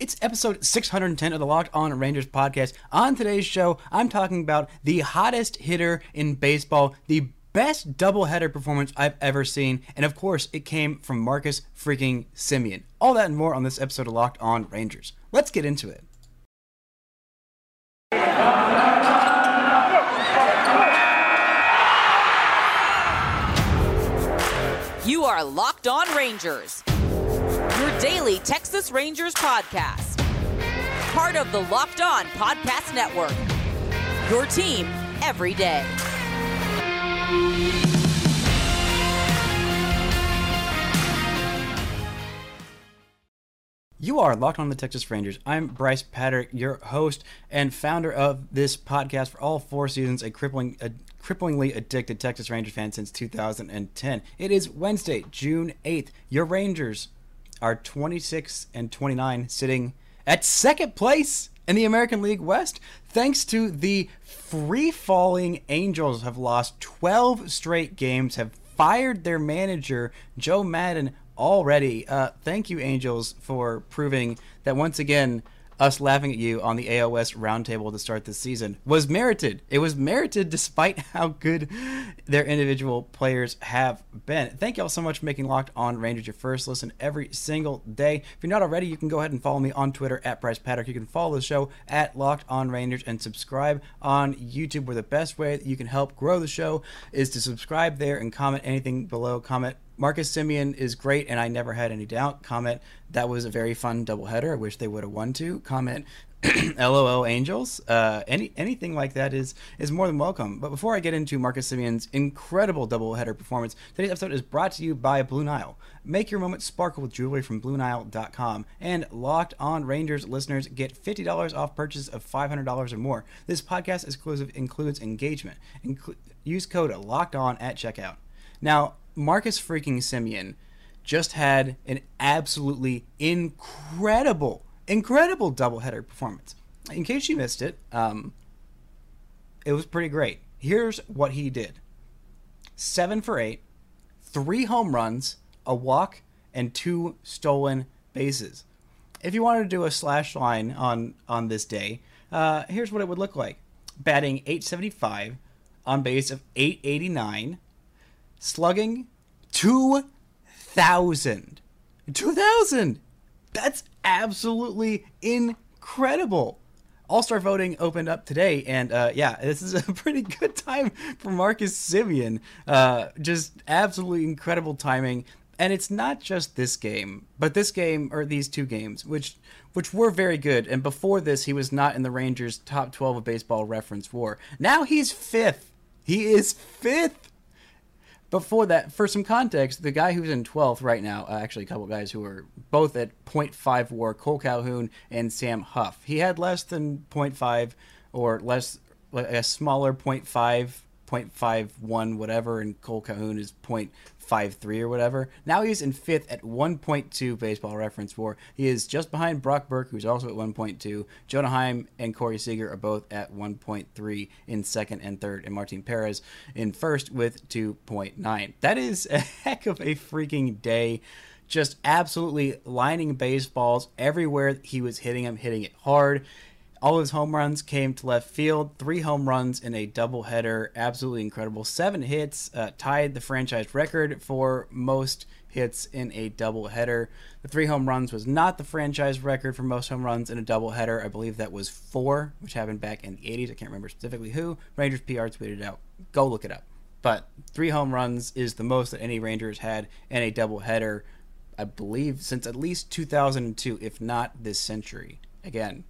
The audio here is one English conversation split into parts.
It's episode 610 of the Locked On Rangers podcast. On today's show, I'm talking about the hottest hitter in baseball, the best doubleheader performance I've ever seen, and of course, it came from Marcus freaking Semien. All that and more on this episode of Locked On Rangers. Let's get into it. You are Locked On Rangers, your daily Texas Rangers podcast. Part of the Locked On Podcast Network. Your team every day. You are locked on the Texas Rangers. I'm Bryce Patrick, your host and founder of this podcast for all four seasons, a crippling, a cripplingly addicted Texas Rangers fan since 2010. It is Wednesday, June 8th. Your Rangers are 26 and 29, sitting at second place in the American League West, thanks to the free falling Angels have lost 12 straight games, have fired their manager, Joe Maddon, already. Uh, thank you, Angels, for proving that once again, us laughing at you on the AOS roundtable to start this season was merited. It was merited despite how good their individual players have been. Thank y'all so much for making Locked On Rangers your first listen every single day. If you're not already, you can go ahead and follow me on Twitter at Bryce Patrick. You can follow the show at Locked On Rangers and subscribe on YouTube, where the best way that you can help grow the show is to subscribe there and comment anything below. Comment Marcus Semien is great, and I never had any doubt. Comment, that was a very fun doubleheader. I wish they would have won to. Comment, LOL Angels. Uh, any anything like that is is more than welcome. But before I get into Marcus Semien's incredible doubleheader performance, today's episode is brought to you by Blue Nile. Make your moment sparkle with jewelry from BlueNile.com. And Locked On Rangers listeners get $50 off purchase of $500 or more. This podcast exclusive includes engagement. Inclu- use code Locked On at checkout. Now, Marcus freaking Semien just had an absolutely incredible, incredible doubleheader performance. In case you missed it, um, it was pretty great. Here's what he did seven for eight, three home runs, a walk, and two stolen bases. If you wanted to do a slash line on, on this day, uh, here's what it would look like batting 875, on base of 889 slugging 2,000. 2,000! That's absolutely incredible. All Star voting opened up today, and uh, yeah, this is a pretty good time for Marcus Semien. Uh, just absolutely incredible timing. And it's not just this game, but this game or these two games, which which were very good. And before this, he was not in the Rangers' top 12 of baseball reference war. Now he's fifth. He is fifth before that, for some context, the guy who's in 12th right now, uh, actually a couple guys who are both at 0.5 war, Cole Calhoun and Sam Huff. He had less than 0.5 or less, a smaller 0.5, 0.51, whatever, and Cole Calhoun is 0.53 or whatever. Now he's in fifth at 1.2 baseball reference war. He is just behind Brock Burke, who's also at 1.2. Jonah Heim and Corey Seager are both at 1.3 in second and third, and Martin Perez in first with 2.9. That is a heck of a freaking day. Just absolutely lining baseballs everywhere he was hitting them, hitting it hard. All his home runs came to left field. Three home runs in a doubleheader. Absolutely incredible. Seven hits, uh, tied the franchise record for most hits in a doubleheader. The three home runs was not the franchise record for most home runs in a doubleheader. I believe that was four, which happened back in the 80s. I can't remember specifically who. Rangers PR tweeted out. Go look it up. But three home runs is the most that any Rangers had in a doubleheader, I believe, since at least 2002, if not this century. Again,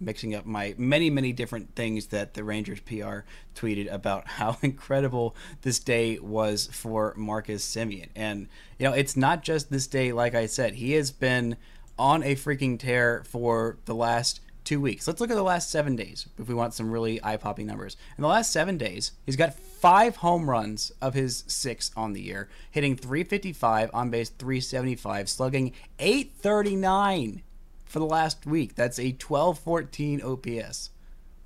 mixing up my many many different things that the Rangers PR tweeted about how incredible this day was for Marcus Semien. And you know, it's not just this day like I said. He has been on a freaking tear for the last 2 weeks. Let's look at the last 7 days if we want some really eye-popping numbers. In the last 7 days, he's got 5 home runs of his 6 on the year, hitting 355 on base 375, slugging 839 for the last week. That's a 12-14 OPS.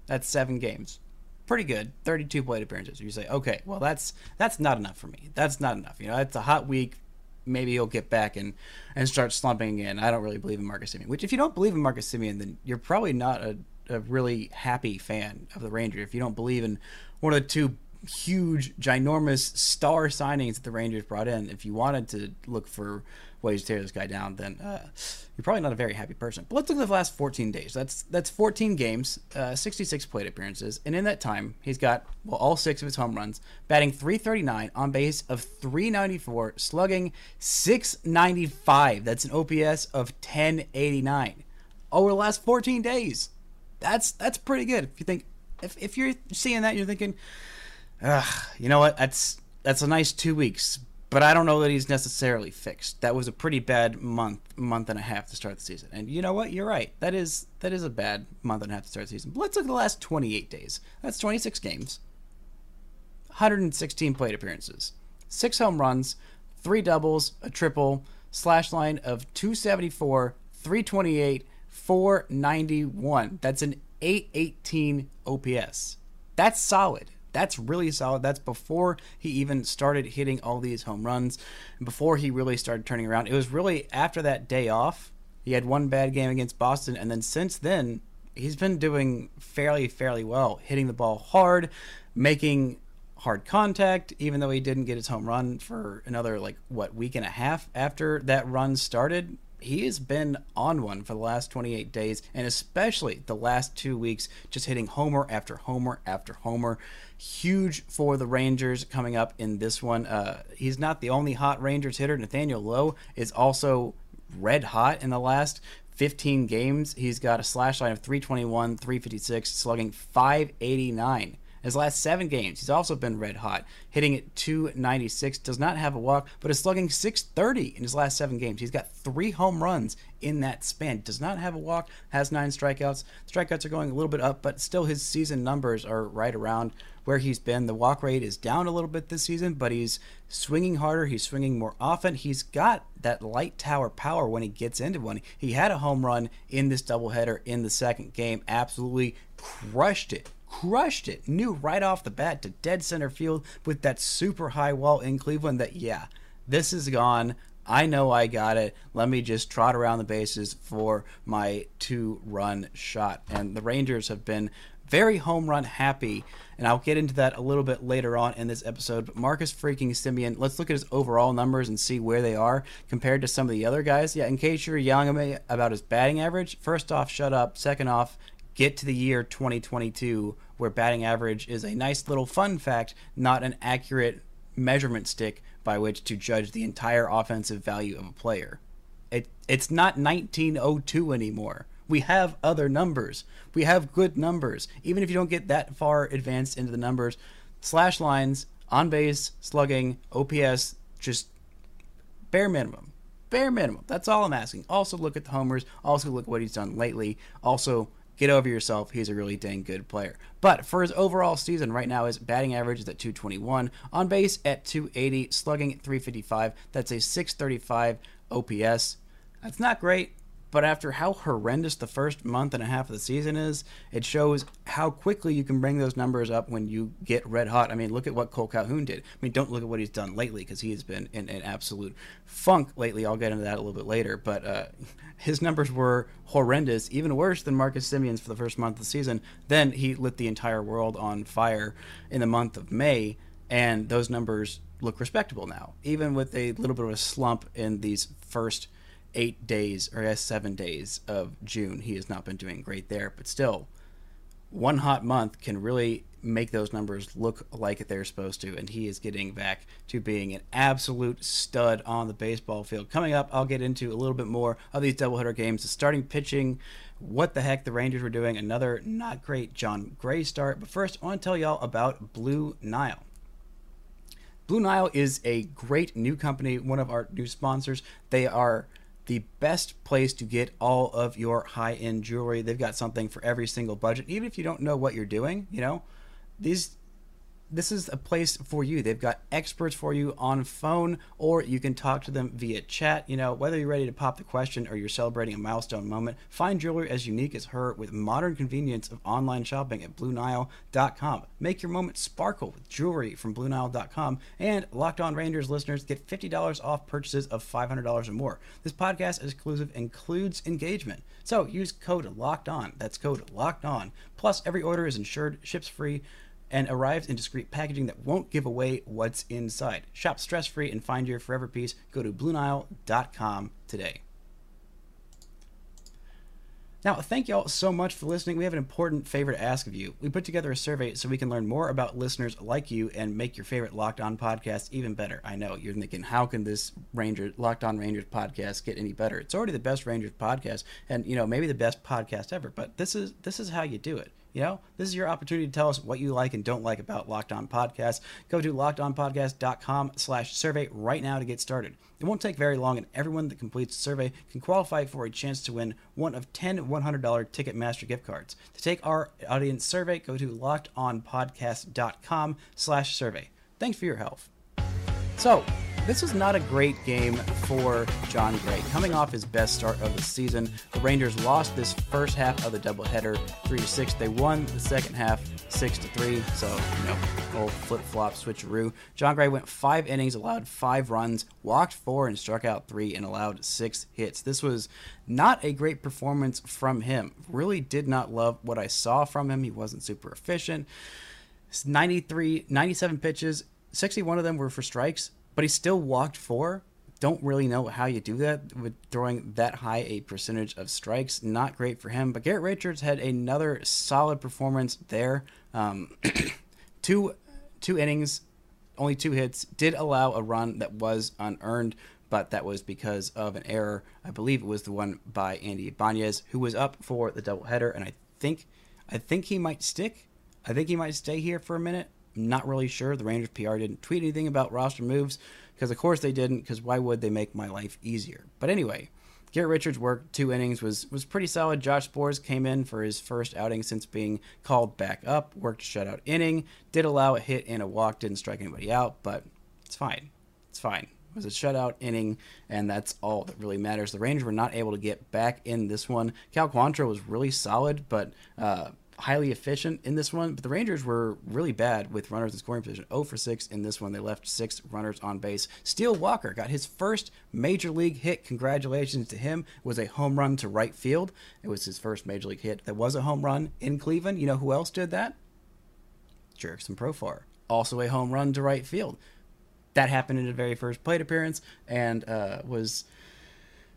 That's seven games. Pretty good. 32 plate appearances. You say, okay, well that's that's not enough for me. That's not enough. You know, it's a hot week. maybe he'll get back and, and start slumping again. I don't really believe in Marcus Semien. Which, if you don't believe in Marcus Semien, then you're probably not a, a really happy fan of the Rangers. If you don't believe in one of the two huge, ginormous star signings that the Rangers brought in, if you wanted to look for ways to tear this guy down, then uh, you're probably not a very happy person. But let's look at the last 14 days. That's that's 14 games, uh, 66 plate appearances, and in that time, he's got well all six of his home runs, batting 339 on base of 394, slugging 695. That's an OPS of 1089 over the last 14 days. That's that's pretty good. If you think if if you're seeing that, you're thinking, you know what? That's that's a nice two weeks, but I don't know that he's necessarily fixed. That was a pretty bad month, month and a half to start the season. And you know what? You're right. That is that is a bad month and a half to start the season. But let's look at the last 28 days. That's 26 games, 116 plate appearances, six home runs, three doubles, a triple, slash line of 274, 328, 491. That's an 818 OPS. That's solid. That's really solid. That's before he even started hitting all these home runs, before he really started turning around. It was really after that day off. He had one bad game against Boston, and then since then, he's been doing fairly, fairly well, hitting the ball hard, making hard contact, even though he didn't get his home run for another, like, what, week and a half after that run started he has been on one for the last 28 days, and especially the last two weeks, just hitting homer after homer after homer. Huge for the Rangers coming up in this one. Uh, he's not the only hot Rangers hitter. Nathaniel Lowe is also red hot in the last 15 games. He's got a slash line of 321, 356, slugging 589 his last seven games, he's also been red hot, hitting at 296. Does not have a walk, but is slugging 630 in his last seven games. He's got three home runs in that span. Does not have a walk, has nine strikeouts. Strikeouts are going a little bit up, but still his season numbers are right around where he's been. The walk rate is down a little bit this season, but he's swinging harder. He's swinging more often. He's got that light tower power when he gets into one. He had a home run in this doubleheader in the second game. Absolutely crushed it crushed it. Knew right off the bat to dead center field with that super high wall in Cleveland that, yeah, this is gone. I know I got it. Let me just trot around the bases for my two run shot. And the Rangers have been very home run happy. And I'll get into that a little bit later on in this episode. But Marcus freaking Semien, let's look at his overall numbers and see where they are compared to some of the other guys. Yeah, in case you're yelling at me about his batting average, first off, shut up. Second off, get to the year 2022 where batting average is a nice little fun fact, not an accurate measurement stick by which to judge the entire offensive value of a player. It, it's not 1902 anymore. We have other numbers. We have good numbers. Even if you don't get that far advanced into the numbers, slash lines, on base, slugging, OPS, just bare minimum. Bare minimum. That's all I'm asking. Also look at the homers. Also look at what he's done lately. Also get over yourself. He's a really dang good player. But for his overall season right now, his batting average is at 221, on base at 280, slugging at 355. That's a 635 OPS. That's not great, but after how horrendous the first month and a half of the season is, it shows how quickly you can bring those numbers up when you get red hot. I mean, look at what Cole Calhoun did. I mean, don't look at what he's done lately because he has been in an absolute funk lately. I'll get into that a little bit later, but uh, his numbers were horrendous, even worse than Marcus Semien's for the first month of the season. Then he lit the entire world on fire in the month of May, and those numbers look respectable now, even with a little bit of a slump in these first eight days, or yes, seven days of June. He has not been doing great there, but still, one hot month can really make those numbers look like they're supposed to, and he is getting back to being an absolute stud on the baseball field. Coming up, I'll get into a little bit more of these doubleheader games, the starting pitching, what the heck the Rangers were doing, another not great Jon Gray start. But first, I want to tell y'all about Blue Nile. Blue Nile is a great new company, one of our new sponsors. They are the best place to get all of your high end jewelry. They've got something for every single budget. Even if you don't know what you're doing, you know, these this is a place for you. They've got experts for you on phone, or you can talk to them via chat. You know, whether you're ready to pop the question or you're celebrating a milestone moment, find jewelry as unique as her with modern convenience of online shopping at BlueNile.com. Make your moment sparkle with jewelry from BlueNile.com. And Locked On Rangers listeners get $50 off purchases of $500 or more. This podcast exclusive includes engagement. So use code Locked On. That's code Locked On. Plus, every order is insured, ships free and arrives in discreet packaging that won't give away what's inside. Shop stress free and find your forever piece. Go to BlueNile.com today. Now, thank you all so much for listening. We have an important favor to ask of you. We put together a survey so we can learn more about listeners like you and make your favorite Locked On podcast even better. I know you're thinking, how can this Ranger Locked On Rangers podcast get any better? It's already the best Rangers podcast, and you know maybe the best podcast ever. But this is this is how you do it. You know, this is your opportunity to tell us what you like and don't like about Locked On Podcast. Go to lockedonpodcast.com slash survey right now to get started. It won't take very long, and everyone that completes the survey can qualify for a chance to win one of 10 $100 Ticketmaster gift cards. To take our audience survey, go to lockedonpodcast.com slash survey. Thanks for your help. So, this was not a great game for Jon Gray. Coming off his best start of the season, the Rangers lost this first half of the doubleheader, three to six. They won the second half, six to three. So you know, old flip flop switcheroo. Jon Gray went five innings, allowed five runs, walked four, and struck out three, and allowed six hits. This was not a great performance from him. Really did not love what I saw from him. He wasn't super efficient. 93, 97 pitches, 61 of them were for strikes but he still walked four. Don't really know how you do that with throwing that high a percentage of strikes. Not great for him. But Garrett Richards had another solid performance there. Um, two two innings, only two hits. Did allow a run that was unearned, but that was because of an error. I believe it was the one by Andy Ibanez, who was up for the doubleheader, and I think I think he might stick. I think he might stay here for a minute not really sure. The Rangers PR didn't tweet anything about roster moves because, of course, they didn't. Because why would they make my life easier? But anyway, Garrett Richards' work two innings was was pretty solid. Josh Sborz came in for his first outing since being called back up. Worked a shutout inning. Did allow a hit and a walk. Didn't strike anybody out, but it's fine. It's fine. It was a shutout inning, and that's all that really matters. The Rangers were not able to get back in this one. Cal Quantrill was really solid, but uh, highly efficient in this one, but the Rangers were really bad with runners in scoring position. 0 for 6 in this one. They left six runners on base. Steele Walker got his first major league hit. Congratulations to him. It was a home run to right field. It was his first major league hit. That was a home run in Cleveland. You know who else did that? Jurickson Profar. Also a home run to right field. That happened in the very first plate appearance and uh, was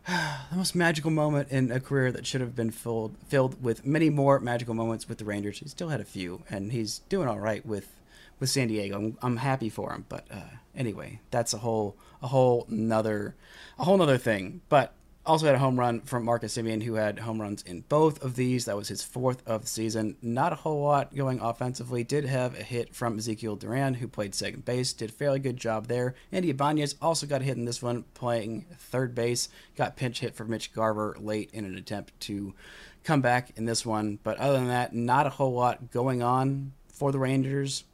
the most magical moment in a career that should have been filled filled with many more magical moments with the Rangers. He still had a few, and he's doing all right with with San Diego. I'm, I'm happy for him, but uh, anyway, that's a whole a whole another a whole another thing. But also had a home run from Marcus Semien, who had home runs in both of these. That was his fourth of the season. Not a whole lot going offensively. Did have a hit from Ezekiel Duran, who played second base. Did a fairly good job there. Andy Ibanez also got hit in this one, playing third base. Got pinch hit for Mitch Garver late in an attempt to come back in this one. But other than that, not a whole lot going on for the Rangers.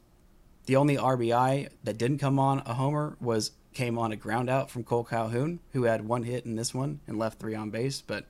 The only RBI that didn't come on a homer was came on a ground out from Cole Calhoun, who had one hit in this one and left three on base. But,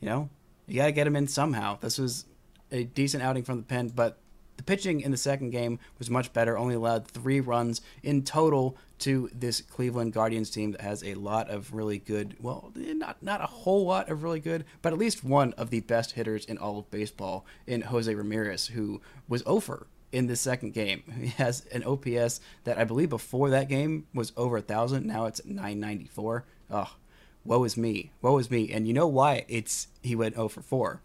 you know, you got to get him in somehow. This was a decent outing from the pen, but the pitching in the second game was much better, only allowed three runs in total to this Cleveland Guardians team that has a lot of really good, well, not not a whole lot of really good, but at least one of the best hitters in all of baseball in Jose Ramirez, who was over in the second game. He has an OPS that I believe before that game was over a thousand. Now it's 994. Oh, woe is me. Woe is me. And you know why it's he went 0 for 4.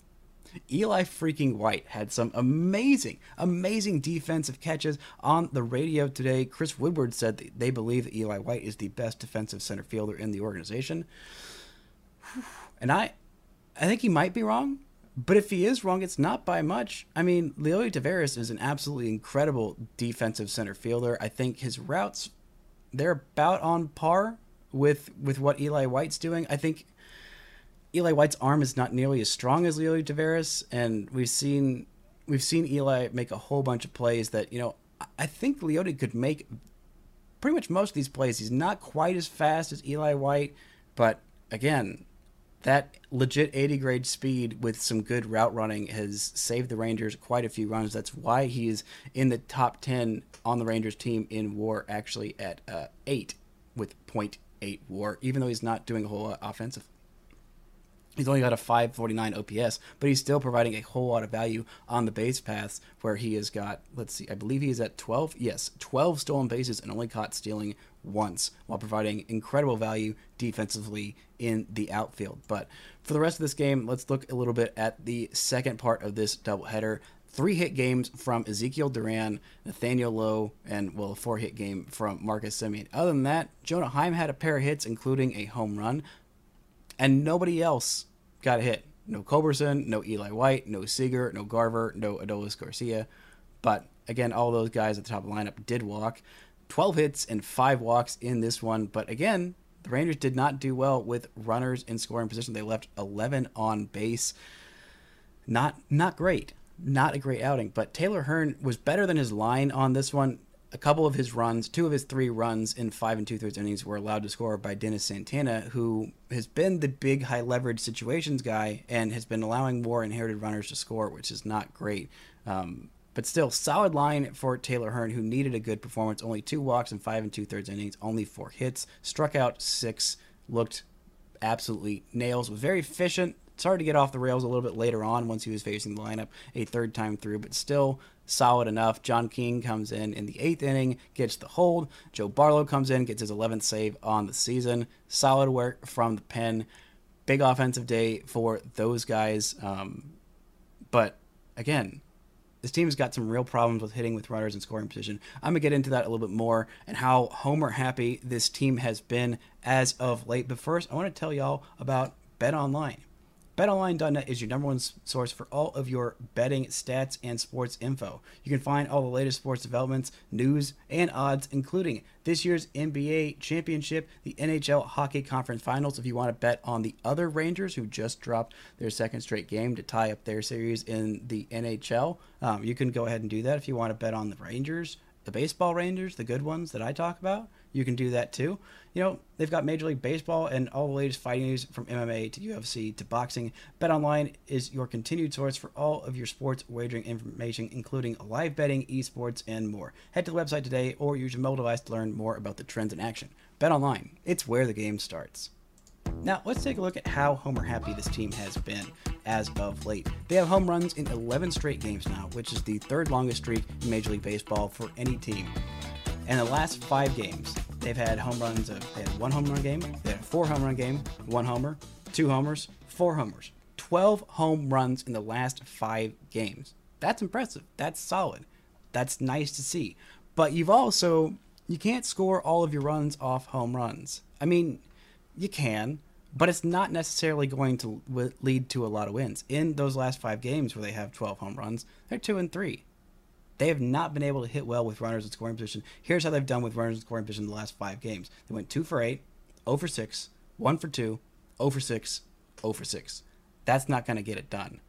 Eli freaking White had some amazing, amazing defensive catches on the radio today. Chris Woodward said they believe that Eli White is the best defensive center fielder in the organization. And I I think he might be wrong. But if he is wrong, it's not by much. I mean, Leody Taveras is an absolutely incredible defensive center fielder. I think his routes they're about on par with with what Eli White's doing. I think Eli White's arm is not nearly as strong as Leody Taveras, and we've seen we've seen Eli make a whole bunch of plays that you know I think Leody could make pretty much most of these plays. He's not quite as fast as Eli White, but again, that legit 80 grade speed with some good route running has saved the Rangers quite a few runs. That's why he is in the top 10 on the Rangers team in war, actually at uh, 8 with 0.8 war, even though he's not doing a whole lot offensively. He's only got a 549 OPS, but he's still providing a whole lot of value on the base paths where he has got, let's see, I believe he is at 12. Yes, 12 stolen bases and only caught stealing once while providing incredible value defensively in the outfield. But for the rest of this game, let's look a little bit at the second part of this doubleheader. Three hit games from Ezekiel Duran, Nathaniel Lowe, and, well, a four hit game from Marcus Semien. Other than that, Jonah Heim had a pair of hits, including a home run and nobody else got a hit. No Culberson, no Eli White, no Seager, no Garver, no Adolis Garcia. But again, all those guys at the top of the lineup did walk. 12 hits and 5 walks in this one. But again, the Rangers did not do well with runners in scoring position. They left 11 on base. Not not great. Not a great outing. But Taylor Hearn was better than his line on this one a couple of his runs, two of his three runs in five and two thirds innings were allowed to score by Dennis Santana, who has been the big high leverage situations guy and has been allowing more inherited runners to score, which is not great. Um, but still, solid line for Taylor Hearn, who needed a good performance. Only two walks in five and two thirds innings, only four hits, struck out six, looked absolutely nails, was very efficient. It's hard to get off the rails a little bit later on once he was facing the lineup a third time through, but still solid enough. John King comes in in the eighth inning, gets the hold. Joe Barlow comes in, gets his 11th save on the season. Solid work from the pen. Big offensive day for those guys. Um, but again, this team's got some real problems with hitting with runners in scoring position. I'm going to get into that a little bit more and how homer happy this team has been as of late. But first, I want to tell y'all about Bet Online. BetOnline.net is your number one source for all of your betting stats and sports info. You can find all the latest sports developments, news, and odds, including this year's NBA championship, the NHL Hockey Conference Finals. If you want to bet on the other Rangers who just dropped their second straight game to tie up their series in the NHL, um, you can go ahead and do that. If you want to bet on the Rangers, the baseball Rangers, the good ones that I talk about, you can do that too. You know, they've got Major League Baseball and all the latest fighting news from MMA to UFC to boxing. BetOnline is your continued source for all of your sports wagering information, including live betting, esports, and more. Head to the website today or use your mobile device to learn more about the trends in action. BetOnline, it's where the game starts. Now, let's take a look at how homer happy this team has been as of late. They have home runs in 11 straight games now, which is the third longest streak in Major League Baseball for any team. In the last five games, they've had home runs of they had one home run game, they had a four home run game, one homer, two homers, four homers. 12 home runs in the last five games. That's impressive. That's solid. That's nice to see. But you've also, you can't score all of your runs off home runs. I mean, you can, but it's not necessarily going to lead to a lot of wins. In those last five games where they have 12 home runs, they're two and three. They have not been able to hit well with runners in scoring position. Here's how they've done with runners in scoring position in the last five games. They went 2 for 8, 0 for 6, 1 for 2, 0 for 6, 0 for 6. That's not going to get it done.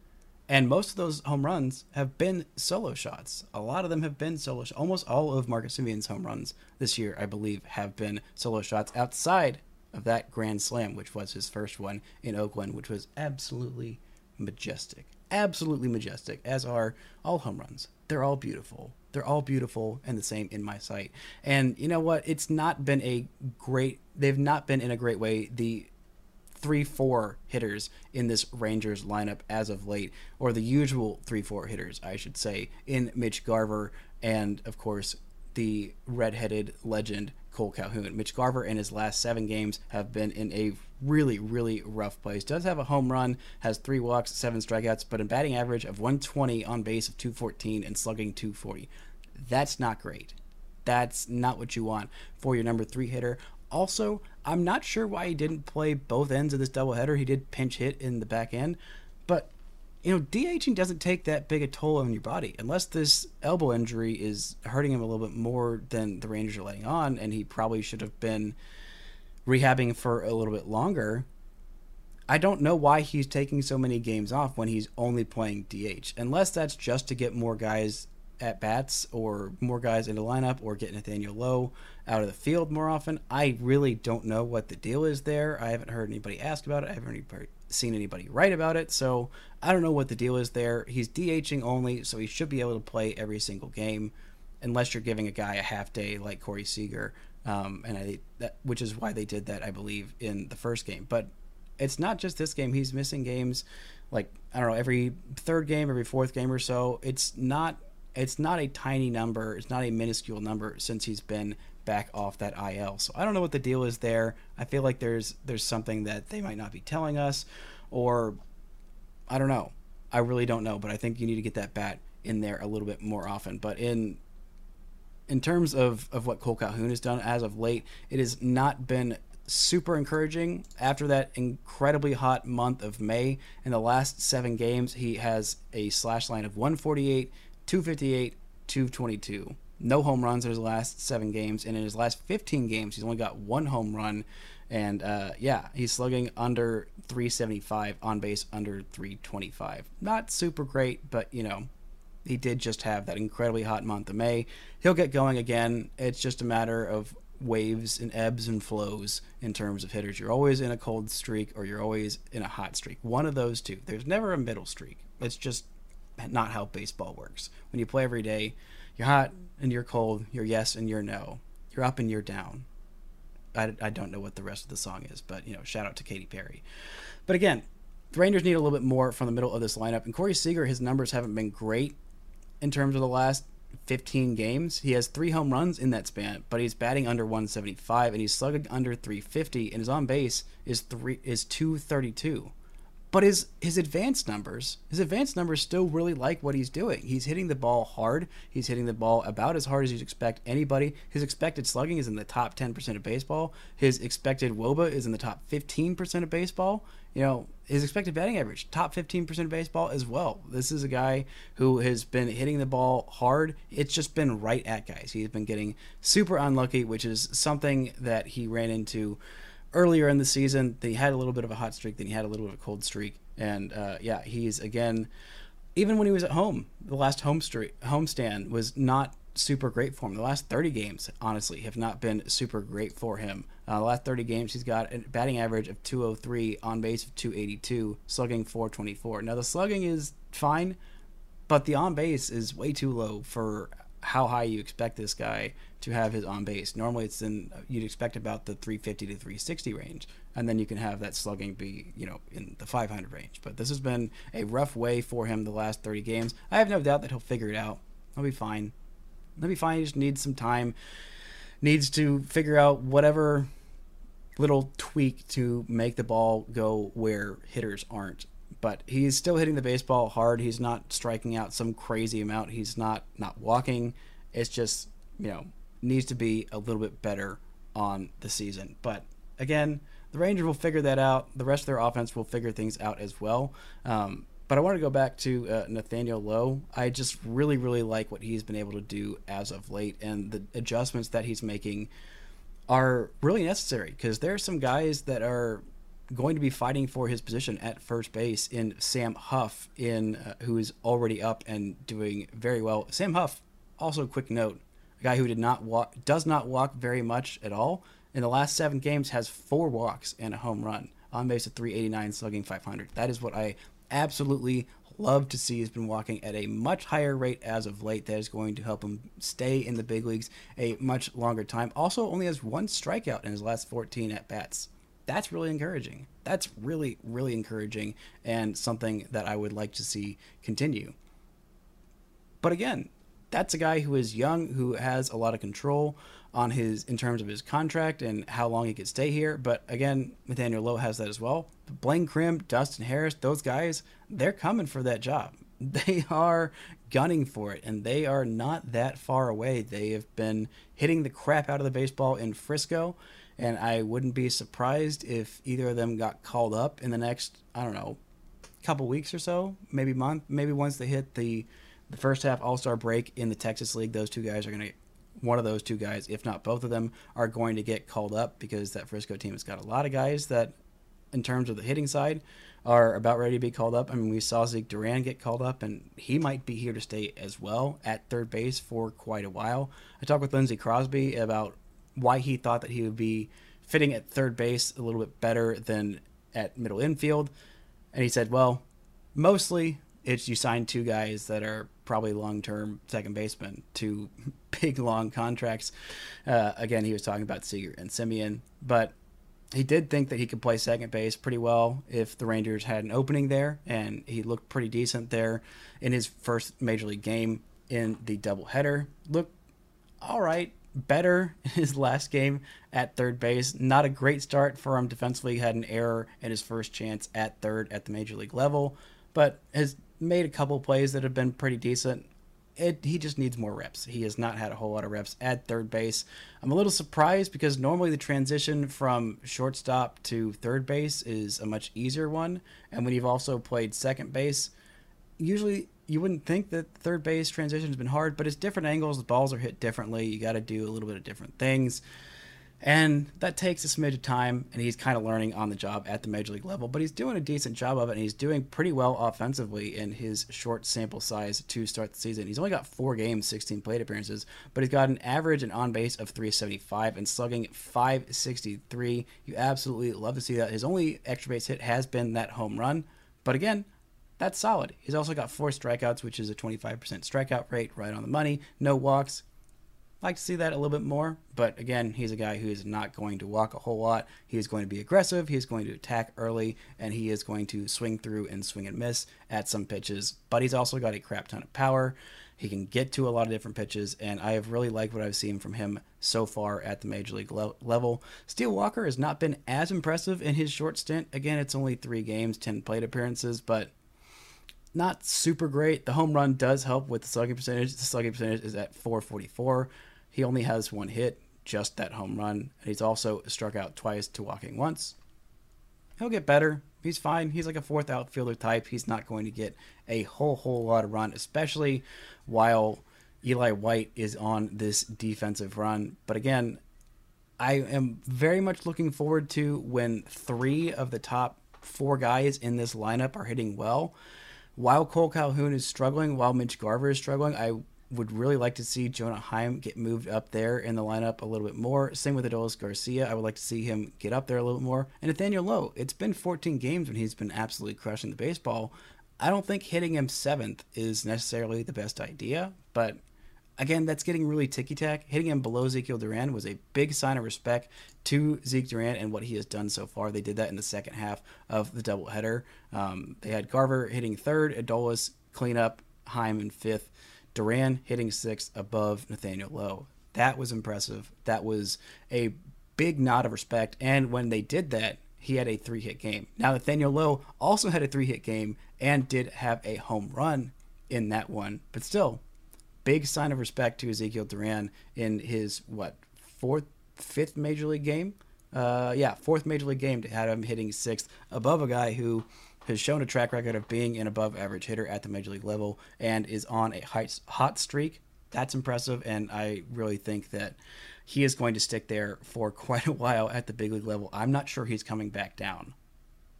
And most of those home runs have been solo shots. A lot of them have been solo shots. Almost all of Marcus Semien's home runs this year, I believe, have been solo shots outside of that grand slam, which was his first one in Oakland, which was absolutely majestic. Absolutely majestic, as are all home runs they're all beautiful. They're all beautiful and the same in my sight. And you know what? It's not been a great. They've not been in a great way. The three four hitters in this Rangers lineup as of late, or the usual three four hitters, I should say, in Mitch Garver and of course the redheaded legend Cole Calhoun. Mitch Garver in his last seven games have been in a really, really rough place. Does have a home run, has three walks, seven strikeouts, but a batting average of 120 on base of 214 and slugging 240. That's not great. That's not what you want for your number three hitter. Also, I'm not sure why he didn't play both ends of this doubleheader. He did pinch hit in the back end, but you know, DHing doesn't take that big a toll on your body unless this elbow injury is hurting him a little bit more than the Rangers are letting on, and he probably should have been rehabbing for a little bit longer. I don't know why he's taking so many games off when he's only playing DH, unless that's just to get more guys at bats or more guys into lineup or get Nathaniel Lowe out of the field more often. I really don't know what the deal is there. I haven't heard anybody ask about it. I haven't seen anybody write about it. So I don't know what the deal is there. He's DHing only, so he should be able to play every single game unless you're giving a guy a half day like Corey Seager. Um, and I that which is why they did that, I believe, in the first game. But it's not just this game. He's missing games like I don't know every third game, every fourth game or so. It's not it's not a tiny number. It's not a minuscule number since he's been back off that IL. So I don't know what the deal is there. I feel like there's there's something that they might not be telling us, or I don't know. I really don't know, but I think you need to get that bat in there a little bit more often. But in in terms of, of what Cole Calhoun has done as of late, it has not been super encouraging. After that incredibly hot month of May, in the last seven games, he has a slash line of 148, 258, 222. No home runs in his last seven games, and in his last 15 games, he's only got one home run. And uh, yeah, he's slugging under 375 on base, under 325. Not super great, but you know, he did just have that incredibly hot month of May. He'll get going again. It's just a matter of waves and ebbs and flows in terms of hitters. You're always in a cold streak or you're always in a hot streak. One of those two. There's never a middle streak. It's just not how baseball works. When you play every day, you're hot and you're cold, you're yes and you're no. You're up and you're down. I, I don't know what the rest of the song is, but you know, shout out to Katy Perry. But again, the Rangers need a little bit more from the middle of this lineup. And Corey Seager, his numbers haven't been great in terms of the last 15 games. He has three home runs in that span, but he's batting under 175 and he's slugging under 350, and his on base is three is 232. But his his advanced numbers, his advanced numbers still really like what he's doing. He's hitting the ball hard. He's hitting the ball about as hard as you'd expect anybody. His expected slugging is in the top 10% of baseball. His expected WOBA is in the top 15% of baseball. You know, his expected batting average, top 15% of baseball as well. This is a guy who has been hitting the ball hard. It's just been right at guys. He's been getting super unlucky, which is something that he ran into earlier in the season. He had a little bit of a hot streak, then he had a little bit of a cold streak, and uh, yeah, he's again. Even when he was at home, the last home streak, homestand was not super great for him. The last 30 games, honestly, have not been super great for him. Uh, the last 30 games, he's got a batting average of 203, on base of 282, slugging 424. Now, the slugging is fine, but the on base is way too low for how high you expect this guy to have his on base. Normally, it's in you'd expect about the 350 to 360 range, and then you can have that slugging be you know in the 500 range. But this has been a rough way for him the last 30 games. I have no doubt that he'll figure it out. He'll be fine. He'll be fine. He just needs some time. Needs to figure out whatever little tweak to make the ball go where hitters aren't but he's still hitting the baseball hard. He's not striking out some crazy amount. He's not not walking. It's just you know needs to be a little bit better on the season. But again, the Rangers will figure that out. The rest of their offense will figure things out as well. Um, but I want to go back to uh, Nathaniel Lowe. I just really, really like what he's been able to do as of late, and the adjustments that he's making are really necessary because there are some guys that are going to be fighting for his position at first base in Sam Huff, in uh, who is already up and doing very well. Sam Huff, also quick note, a guy who did not walk, does not walk very much at all. In the last seven games, has four walks and a home run on base at 389, slugging 500. That is what I absolutely love to see. He's been walking at a much higher rate as of late. That is going to help him stay in the big leagues a much longer time. Also, only has one strikeout in his last 14 at bats that's really encouraging. That's really, really encouraging and something that I would like to see continue. But again, that's a guy who is young, who has a lot of control on his in terms of his contract and how long he could stay here. But again, Nathaniel Lowe has that as well. Blaine Crim, Dustin Harris, those guys, they're coming for that job. They are gunning for it, and they are not that far away. They have been hitting the crap out of the baseball in Frisco and I wouldn't be surprised if either of them got called up in the next I don't know couple weeks or so, maybe month, maybe once they hit the the first half All Star break in the Texas League. Those two guys are going to one of those two guys, if not both of them, are going to get called up because that Frisco team has got a lot of guys that in terms of the hitting side are about ready to be called up. I mean, we saw Zeke Duran get called up, and he might be here to stay as well at third base for quite a while. I talked with Lindsey Crosby about why he thought that he would be fitting at third base a little bit better than at middle infield. And he said, well, mostly it's you sign two guys that are probably long term second basemen, two big long contracts. Uh, again, he was talking about Seager and Semien, but he did think that he could play second base pretty well if the Rangers had an opening there, and he looked pretty decent there in his first major league game in the doubleheader. Looked all right, better in his last game at third base. Not a great start for him defensively. He Had an error in his first chance at third at the major league level, but has made a couple plays that have been pretty decent. It, he just needs more reps. He has not had a whole lot of reps at third base. I'm a little surprised because normally the transition from shortstop to third base is a much easier one. And when you've also played second base, usually you wouldn't think that third base transition has been hard, but it's different angles. The balls are hit differently. You got to do a little bit of different things. And that takes a smidge of time, and he's kind of learning on the job at the major league level. But he's doing a decent job of it, and he's doing pretty well offensively in his short sample size to start the season. He's only got four games, 16 plate appearances, but he's got an average and on base of 375 and slugging 563. You absolutely love to see that. His only extra base hit has been that home run, but again, that's solid. He's also got four strikeouts, which is a 25% strikeout rate, right on the money. No walks, like to see that a little bit more, but again, he's a guy who is not going to walk a whole lot. He is going to be aggressive, he is going to attack early, and he is going to swing through and swing and miss at some pitches. But he's also got a crap ton of power. He can get to a lot of different pitches, and I have really liked what I've seen from him so far at the major league le- level. Steele Walker has not been as impressive in his short stint. Again, it's only three games, 10 plate appearances, but not super great. The home run does help with the slugging percentage. The slugging percentage is at 444. He only has one hit, just that home run, and he's also struck out twice to walking once. He'll get better. He's fine. He's like a fourth outfielder type. He's not going to get a whole whole lot of run, especially while Eli White is on this defensive run. But again, I am very much looking forward to when three of the top four guys in this lineup are hitting well. While Cole Calhoun is struggling, while Mitch Garver is struggling, I would really like to see Jonah Heim get moved up there in the lineup a little bit more. Same with Adolis Garcia. I would like to see him get up there a little bit more. And Nathaniel Lowe, it's been 14 games when he's been absolutely crushing the baseball. I don't think hitting him seventh is necessarily the best idea, but again, that's getting really ticky tack. Hitting him below Ezekiel Duran was a big sign of respect to Zeke Duran and what he has done so far. They did that in the second half of the doubleheader. Um, they had Garver hitting third, Adolis cleanup, Heim in fifth. Duran hitting sixth above Nathaniel Lowe. That was impressive. That was a big nod of respect. And when they did that, he had a three hit game. Now, Nathaniel Lowe also had a three hit game and did have a home run in that one. But still, big sign of respect to Ezekiel Duran in his, what, fourth, fifth major league game? Uh, yeah, fourth major league game to have him hitting sixth above a guy who has shown a track record of being an above average hitter at the major league level and is on a hot streak. That's impressive, and I really think that he is going to stick there for quite a while at the big league level. I'm not sure he's coming back down.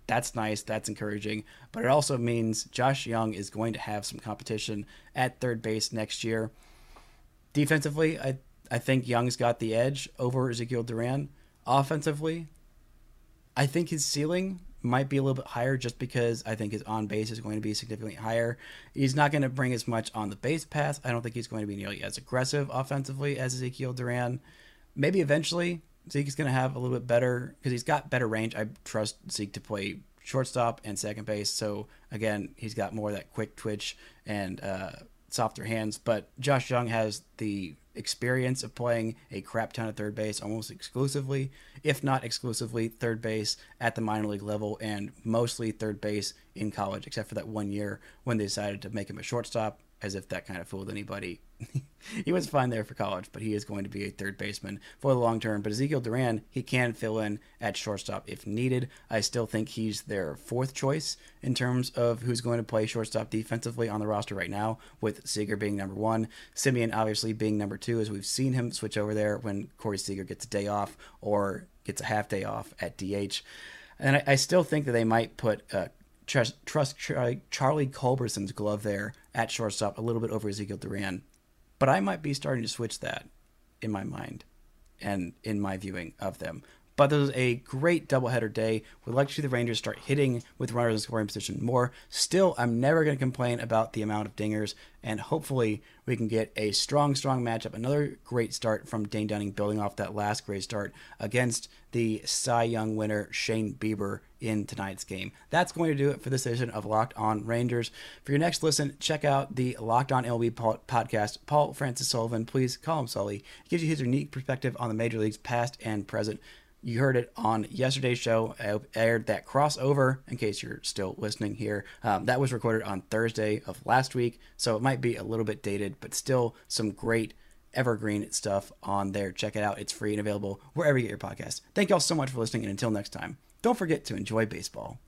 That's nice. That's encouraging. But it also means Josh Jung is going to have some competition at third base next year. Defensively, I, I think Jung's got the edge over Ezekiel Duran. Offensively, I think his ceiling might be a little bit higher just because I think his on base is going to be significantly higher. He's not going to bring as much on the base path. I don't think he's going to be nearly as aggressive offensively as Ezekiel Duran. Maybe eventually Zeke's going to have a little bit better because he's got better range. I trust Zeke to play shortstop and second base. So again, he's got more of that quick twitch and uh, softer hands. But Josh Jung has the experience of playing a crap ton of third base almost exclusively, if not exclusively, third base at the minor league level and mostly third base in college, except for that one year when they decided to make him a shortstop, as if that kind of fooled anybody. he was fine there for college, but he is going to be a third baseman for the long term. But Ezekiel Duran, he can fill in at shortstop if needed. I still think he's their fourth choice in terms of who's going to play shortstop defensively on the roster right now, with Seager being number one, Semien obviously being number two, as we've seen him switch over there when Corey Seager gets a day off or gets a half day off at DH. And I, I still think that they might put uh, trust, Charlie, uh, Charlie Culberson's glove there at shortstop a little bit over Ezekiel Duran. But I might be starting to switch that in my mind and in my viewing of them. But this was a great doubleheader day. We'd like to see the Rangers start hitting with runners in scoring position more. Still, I'm never going to complain about the amount of dingers, and hopefully we can get a strong, strong matchup. Another great start from Dane Dunning, building off that last great start against the Cy Young winner Shane Bieber in tonight's game. That's going to do it for this edition of Locked On Rangers. For your next listen, check out the Locked On MLB podcast. Paul Francis Sullivan, please call him Sully. He gives you his unique perspective on the major leagues, past and present. You heard it on yesterday's show. I aired that crossover, in case you're still listening here. Um, that was recorded on Thursday of last week, so it might be a little bit dated, but still some great evergreen stuff on there. Check it out. It's free and available wherever you get your podcast. Thank you all so much for listening, and until next time, don't forget to enjoy baseball.